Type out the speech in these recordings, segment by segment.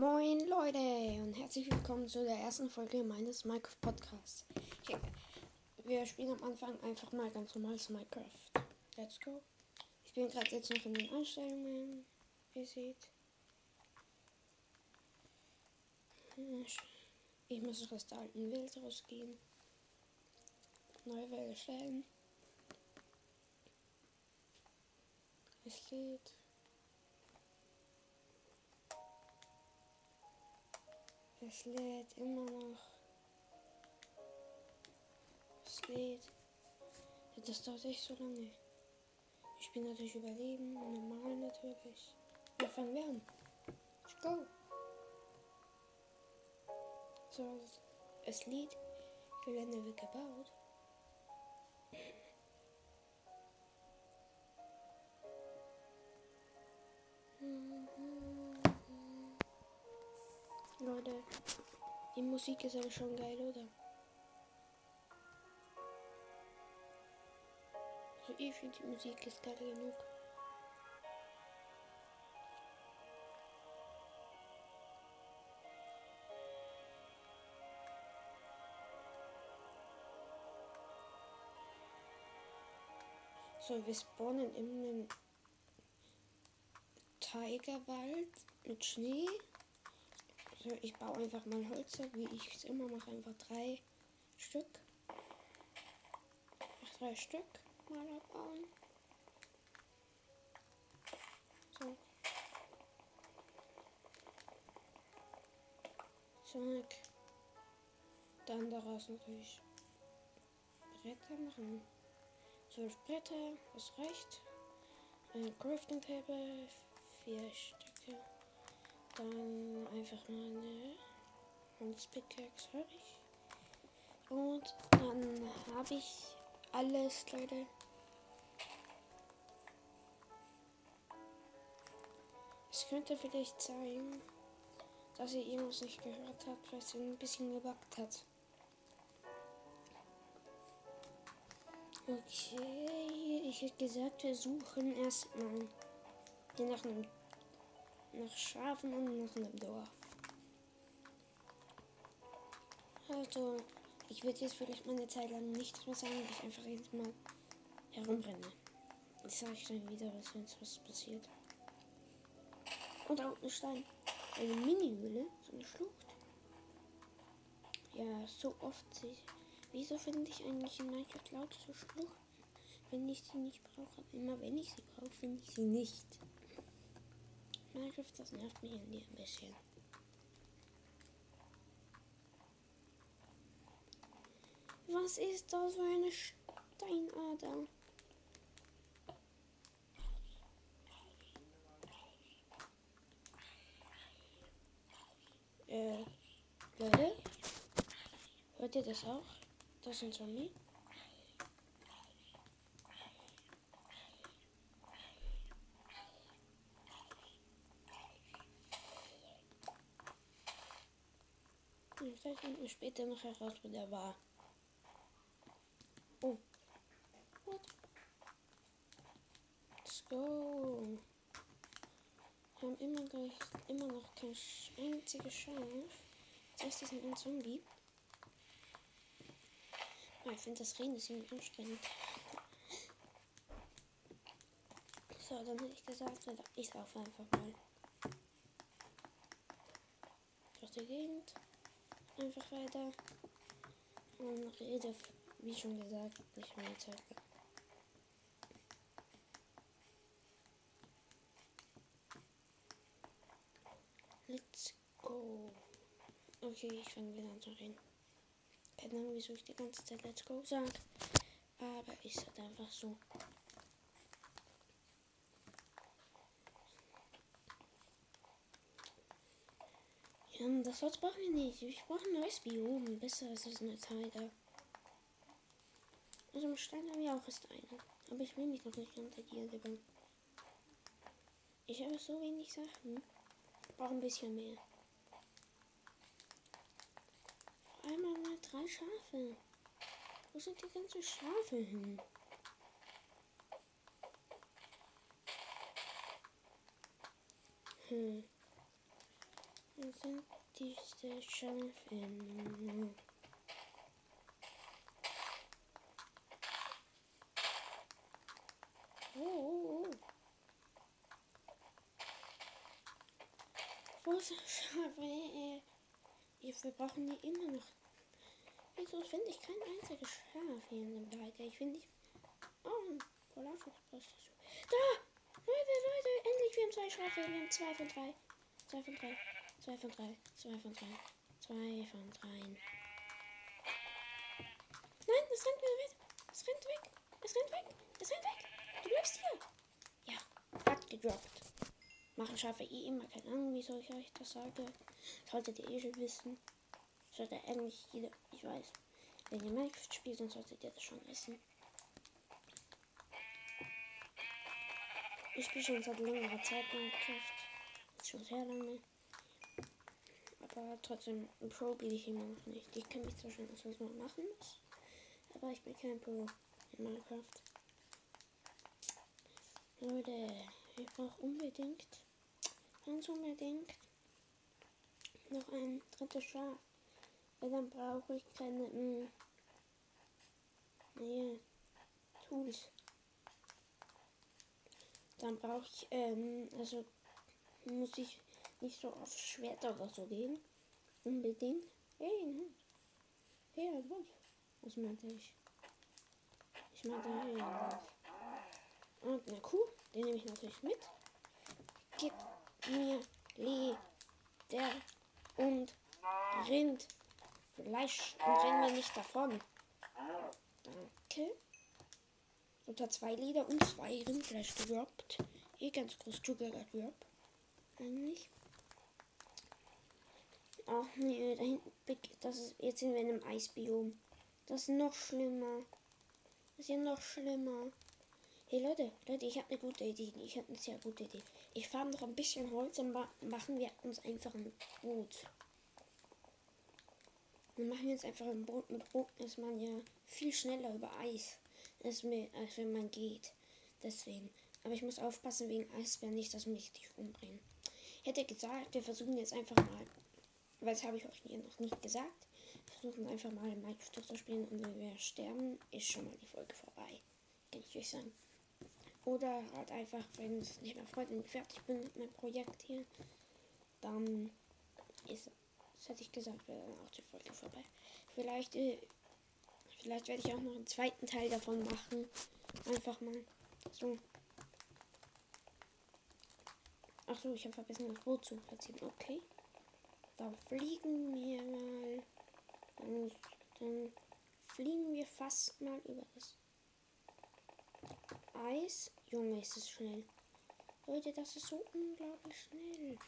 Moin Leute und herzlich willkommen zu der ersten Folge meines Minecraft Podcasts. Okay. Wir spielen am Anfang einfach mal ganz normales Minecraft. Let's go. Ich bin gerade jetzt noch in den Einstellungen, wie ihr seht. Ich muss aus der alten Welt rausgehen. Neue Welt erstellen. Es lädt. Es lädt immer noch. Es lädt. Das dauert echt so lange. Ich bin natürlich überleben, normal natürlich. Wir fangen wir an. Let's go. So, es lädt. Gelände wird gebaut. Leute, die Musik ist aber schon geil, oder? Also ich finde die Musik ist geil genug. So, wir spawnen in einem Tigerwald mit Schnee. So, ich baue einfach mal Holz wie ich es immer mache. Einfach drei Stück. Ach, drei Stück mal abbauen. So. Zack. Dann daraus natürlich Bretter machen. Zwölf Bretter, das reicht. Ein Crafting Table, vier Stücke. Dann einfach mal eine Holzpickaxe habe ich. Und dann habe ich alles, Leute. Es könnte vielleicht sein, dass ihr irgendwas nicht gehört habt, weil es ein bisschen gebackt hat. Okay, ich hätte gesagt, wir suchen erstmal nach einem nach Schafen und nach einem Dorf. Also, ich würde jetzt vielleicht mal eine Zeit lang nichts mehr sagen, ich einfach jetzt mal herumrenne. Ich sage ich dann wieder, was wenn was passiert. Und da unten ein Stein. Eine Mini-Höhle, so eine Schlucht. Ja, so oft sehe ich. Wieso finde ich eigentlich in Minecraft lauter so Schluchten, wenn ich sie nicht brauche? Immer wenn ich sie brauche, finde ich sie nicht. Minecraft, das nervt mich ein bisschen. Was ist das für eine Steinader? Äh, Leute? Hört ihr das auch? Das ist ein Vielleicht finden wir später noch heraus, wo der war. Oh. What? Let's go. Wir haben immer, gleich, immer noch kein einziges Chance. Jetzt ist ein Zombie. Oh, ich finde das Reden ist irgendwie anstrengend. So, dann hätte ich gesagt, ich laufe einfach mal durch die Gegend einfach weiter und rede, wie schon gesagt, nicht mehr Zeit. Let's go. Okay, ich fange wieder an zu reden. Keine Ahnung, wieso ich die ganze Zeit Let's go sage. Aber ist halt einfach so. Ähm, das Holz brauchen wir nicht. Ich brauche ein neues Biom. Besser als das eine Tiger. Also im Stein haben wir auch erst eine. Aber ich will mich noch nicht unter die Erde Ich habe so wenig Sachen. Ich brauche ein bisschen mehr. Allem mal drei Schafe. Wo sind die ganzen Schafe hin? Hm. Sind diese Schafe? Oh, oh, oh. Wo sind Schafe? Wir brauchen die immer noch. Wieso finde ich kein einziges Schaf hier in dem Leiter? Ich finde nicht. Oh, ein Polarfuchspost. Da! Leute, Leute, endlich, wir haben zwei Schafe. Wir haben zwei von drei. Zwei von drei. Zwei von drei. Zwei von drei. Zwei von drei. Nein, es rennt wieder weg. Es rennt weg. Es rennt weg. Es rennt weg. Du bleibst hier. Ja, hat gedroppt. Machen Schafe eh immer keine Ahnung, wie soll ich euch das sagen. Solltet ihr eh schon wissen. Sollte eigentlich jeder, ich weiß. Wenn ihr Minecraft spielt, dann solltet ihr das schon wissen. Ich spiele schon seit längerer Zeit Minecraft. Schon sehr lange. Aber trotzdem, ein Pro bin ich immer noch nicht. Ich kenne mich zwar schon aus, was man machen muss. Aber ich bin kein Pro in Minecraft. Leute, ich brauche unbedingt, ganz unbedingt noch ein drittes Schaf. Weil dann brauche ich keine, hm, nee, Tools. Dann brauche ich, ähm, also muss ich nicht so auf Schwerter oder so gehen. Unbedingt. Hey, nein. Hey, was? Was meinte ich? Ich meinte, hey, was? Und eine Kuh, den nehme ich natürlich mit. Gib mir Leder und Rind. Fleisch und renn mir nicht davon. Danke. Unter zwei Leder und zwei Rindfleisch gedroppt. Hier ganz groß Sugar Drop. Eigentlich. Ach nee, da hinten, das ist, jetzt sind wir in einem Eisbiom. Das ist noch schlimmer. Das ist ja noch schlimmer. Hey Leute, Leute, ich habe eine gute Idee. Ich habe eine sehr gute Idee. Ich fahre noch ein bisschen Holz und machen wir uns einfach ein Boot. Dann machen wir uns einfach ein Boot. Mit Boot ist man ja viel schneller über Eis als, mir, als wenn man geht. Deswegen. Aber ich muss aufpassen wegen Eisbären nicht, dass mich die umbringen. Hätte gesagt, wir versuchen jetzt einfach mal, weil das habe ich euch noch nicht gesagt, versuchen einfach mal Minecraft zu spielen und wenn wir sterben, ist schon mal die Folge vorbei. Kann ich euch sagen. Oder halt einfach, wenn es nicht mehr vollständig fertig bin mit meinem Projekt hier, dann ist, das hätte ich gesagt, wäre dann auch die Folge vorbei. Vielleicht äh, Vielleicht werde ich auch noch einen zweiten Teil davon machen. Einfach mal so. Ach so, ich habe vergessen, das Boot zu platzieren. Okay. Da fliegen wir mal. Dann, dann fliegen wir fast mal über das Eis. Junge, ist es schnell. Leute, das ist so unglaublich schnell.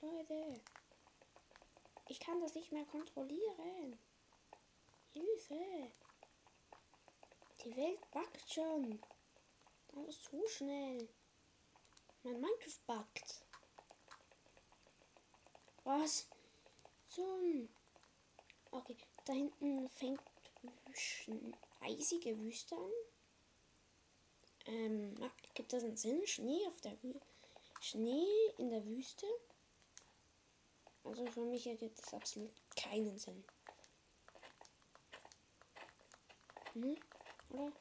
Leute. Ich kann das nicht mehr kontrollieren. Hilfe! Die Welt backt schon. Das ist zu schnell. Mein Minecraft backt. Was? Zum. Okay, da hinten fängt eisige Wüste an. Ähm, gibt das einen Sinn? Schnee auf der Wü Schnee in der Wüste? Also für mich ergibt das absolut keinen Sinn. Ne? Oder?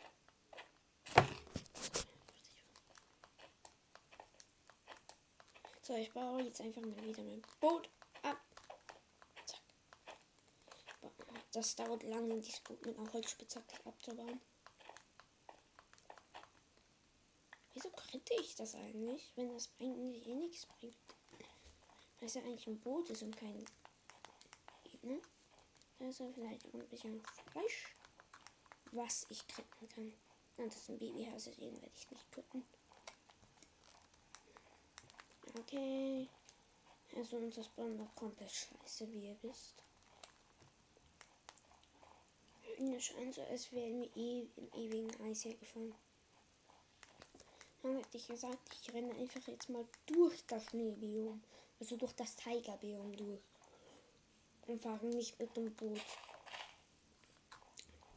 So, ich baue jetzt einfach mal wieder mein Boot ab. Zack. Das dauert lange, dieses Boot mit einer Holzspitzhacke abzubauen. Wieso kritte ich das eigentlich, wenn das eigentlich eh nichts bringt? Weil es ja eigentlich ein Boot ist und kein. Ne? Also vielleicht ein bisschen Fleisch was ich kriegen kann. Und das ist ein Babyhase, den werde ich nicht töten. Okay. Also unser Spawn war komplett scheiße, wie ihr wisst. Mir scheint so, als wären wir eh im ewigen Eis hergefahren. Dann hätte ich gesagt, ich renne einfach jetzt mal durch das Schneebiom. Also durch das Tigerbiom durch. Und fahre nicht mit dem Boot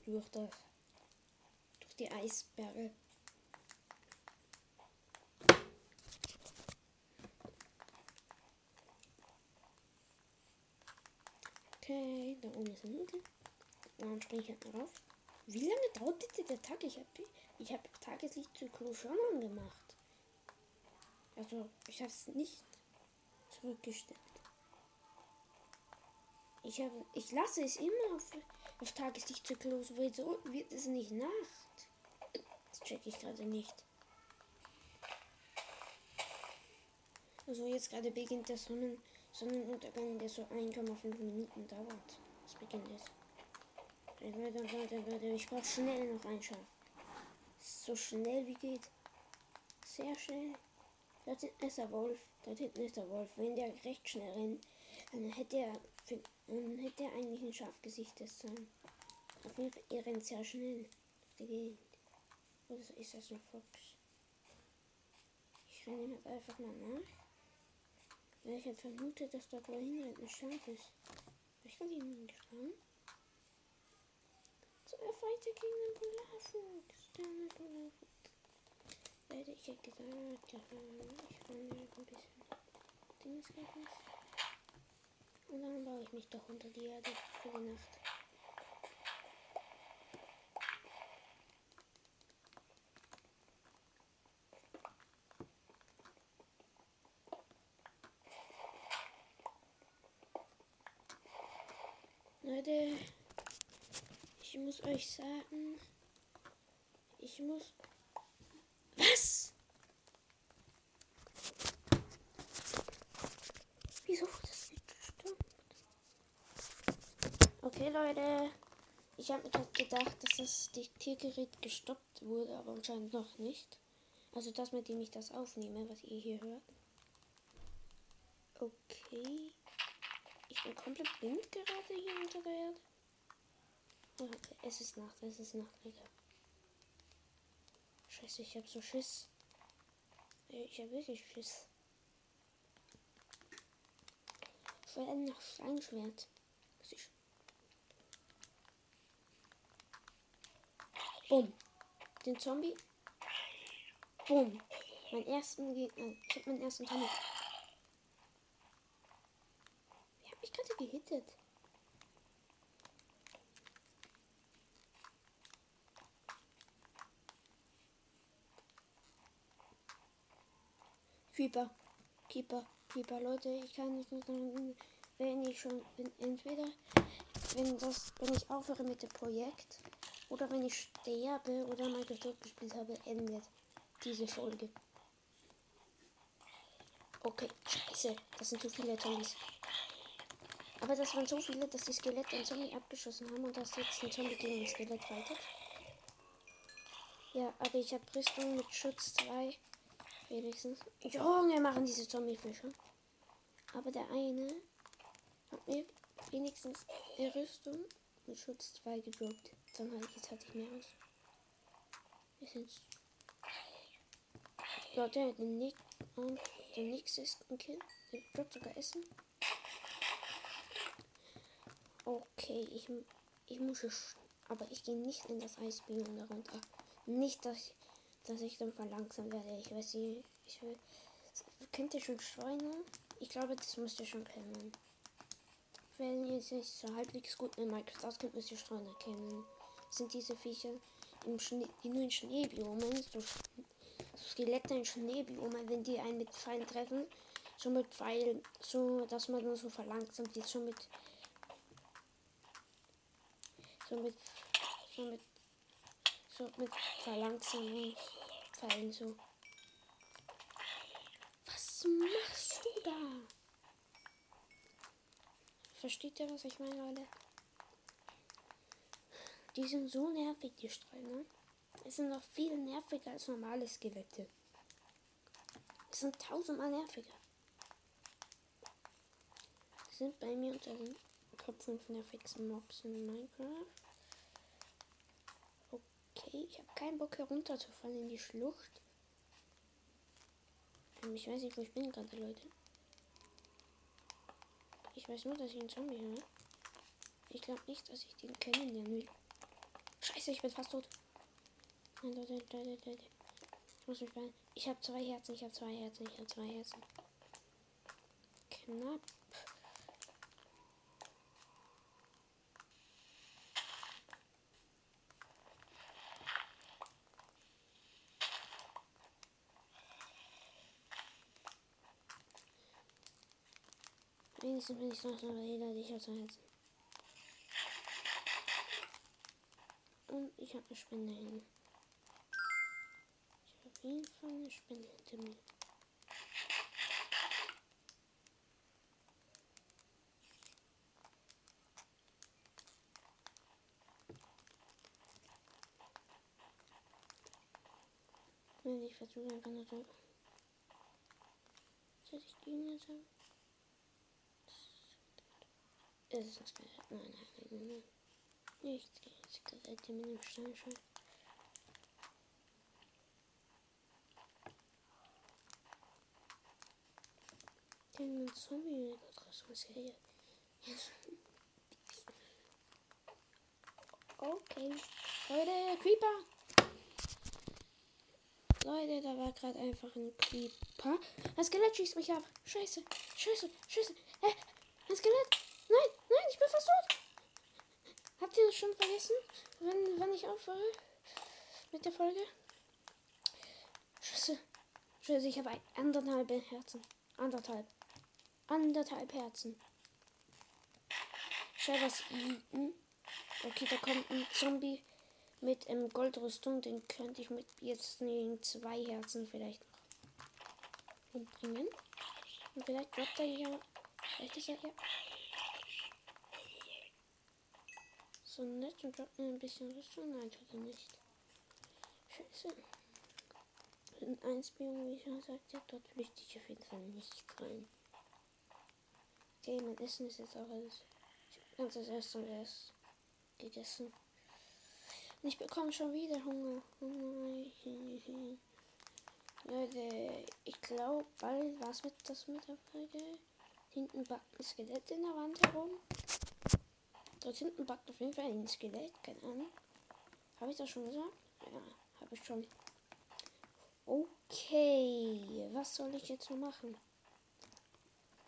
durch das durch die Eisberge. Okay, da oben ist ein Nudel. Dann springe ich halt mal rauf. Wie lange dauert bitte der Tag? Ich habe ich hab Tageslichtzyklus schon angemacht. Also, ich habe es nicht zurückgestellt. Ich, habe, ich lasse es immer auf, auf Tageslichtzyklus. Wieso wird es nicht Nacht? Das checke ich gerade nicht. Also jetzt gerade beginnt der Sonnen Sonnenuntergang, der so 1,5 Minuten dauert. Das beginnt jetzt. Leute, Leute, Leute, ich brauche schnell noch ein Schaf. So schnell wie geht. Sehr schnell. Dort hinten ist der Wolf. Dort hinten ist der Wolf. Wenn der recht schnell rennt, dann hätte er, dann hätte er eigentlich ein Schafgesicht das sein. Auf jeden Fall, er rennt sehr schnell. Geht. Oder ist das ein Fox? Ich renne jetzt einfach mal nach. Weil ich halt vermute, dass dort wohin rennt ein Schaf ist. Ich kann ihn er weiter gegen den Polarfuchs. Der Polarfuchs. Leute, ich hätte gesagt, ich mir ein bisschen Dingsgefäß. Und dann baue ich mich doch unter die Erde für die Nacht. Leute, ich muss euch sagen, ich muss was? Wieso wurde das nicht gestoppt? Okay, Leute. Ich habe mir gerade gedacht, dass das Diktiergerät gestoppt wurde, aber anscheinend noch nicht. Also das, mit dem ich das aufnehme, was ihr hier hört. Okay. Ich bin komplett blind gerade hier unter der Erde. Okay, es ist Nacht, es ist Nacht, Digga. Scheiße, ich hab so Schiss. Ich hab wirklich Schiss. Vor allem noch Steinschwert. Bumm. Den Zombie. Bumm. Mein ersten Gegner. Ich hab meinen ersten Zombie. Wie hab ich gerade gehittet? Keeper. Keeper. Keeper. Leute, ich kann nicht mehr sagen, wenn ich schon bin, entweder wenn das, wenn ich aufhöre mit dem Projekt oder wenn ich sterbe oder Minecraft gespielt habe, endet diese Folge. Okay, scheiße, das sind zu viele Zombies. Aber das waren so viele, dass die Skelette ein Zombie abgeschossen haben und dass jetzt ein Zombie gegen ein Skelett fightet. Ja, aber ich habe Rüstung mit Schutz 2. Wenigstens. Junge, machen diese Zombiefische. Aber der eine hat mir wenigstens eine Rüstung mit Schutz 2 gedroppt. Dann halt, jetzt hatte ich mehr aus. Wir sind. Ja, der, der Nick. Und der nächste ist ein Kill. Der droppt sogar Essen. Okay, ich, ich muss. Aber ich gehe nicht in das Eisbiom darunter. Nicht, dass ich dass ich dann verlangsamt werde. Ich weiß nicht, ich will. Kennt ihr schon Schweine? Ich glaube, das müsst ihr schon kennen. Wenn ihr sich so halbwegs gut in Minecraft auskennt, müsst ihr Streuner kennen. Das sind diese Viecher im Schnee, die nur in Schneebiomen, so, so Skelette in Schneebiomen, wenn die einen mit Pfeilen treffen, so mit Pfeilen, so dass man dann so verlangsamt wird, so mit so mit so mit so mit Verlangsamungspfeilen so. Was machst du da? Versteht ihr, was ich meine, Leute? Die sind so nervig, die Streuner. Es sind noch viel nerviger als normale Skelette. Es sind tausendmal nerviger. Sie sind bei mir unter den Top 5 nervigsten Mobs in Minecraft. Okay, ich habe keinen Bock herunterzufallen in die Schlucht. Ähm, ich weiß nicht, wo ich bin gerade, Leute. Ich weiß nur, dass ich einen Zombie habe. Ich glaube nicht, dass ich den kennenlernen will. Scheiße, ich bin fast tot. Ich muss mich beeilen. Ich habe zwei Herzen, ich habe zwei Herzen, ich habe zwei Herzen. Knapp. Wenigstens bin ich noch so widerlich als Heizen. Und ich habe eine Spinne hin. Ich habe auf jeden Fall eine Spinne hinter mir. Nee, ich versuche einfach nur so. Soll ich die nicht sagen? Es ist ein Skelett. Nein, nein, nein, nein. Nichts gegen Skelette mit dem Steinschein. Den Zombie Serie. Okay. Leute, Creeper! Leute, da war gerade einfach ein Creeper. Das Skelett schießt mich ab. Scheiße, scheiße, scheiße. Hä? Ein Skelett? Bin fast tot. Habt ihr das schon vergessen? Wann, wann ich aufhöre? Mit der Folge? Scheiße. Scheiße, ich habe anderthalb Herzen. Anderthalb. Anderthalb Herzen. Scheiße, was. Okay, da kommt ein Zombie mit ähm, Goldrüstung. Den könnte ich mit jetzt nee, zwei Herzen vielleicht noch umbringen. Und vielleicht droppt er ja. Vielleicht ist er ja. So nett und droppt mir ein bisschen Rüstung. Nein, tut er nicht. Scheiße. In 1 Biom, wie schon gesagt, ja, dort flüchte ich auf jeden Fall nicht rein. Okay, mein Essen ist jetzt auch alles. Ich habe ganz das erste und erst gegessen. Ich bekomme schon wieder Hunger. Leute, ich glaube, bald was mit das mit der Folge. Hinten backt ein Skelett in der Wand herum. Dort hinten backt auf jeden Fall ein Skelett, keine Ahnung. Habe ich das schon gesagt? Ja, habe ich schon. Okay, was soll ich jetzt noch machen?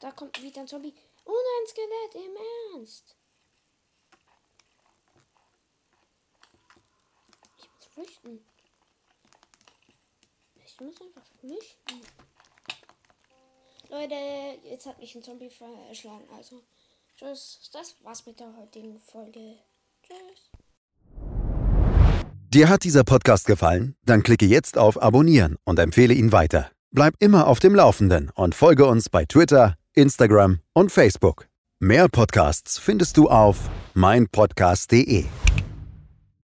Da kommt wieder ein Zombie. Und ein Skelett, im Ernst. flüchten. Ich muss einfach flüchten. Leute, jetzt hat mich ein Zombie verschlagen. Also, tschüss. Das war's mit der heutigen Folge. Tschüss. Dir hat dieser Podcast gefallen? Dann klicke jetzt auf Abonnieren und empfehle ihn weiter. Bleib immer auf dem Laufenden und folge uns bei Twitter, Instagram und Facebook. Mehr Podcasts findest du auf meinpodcast.de.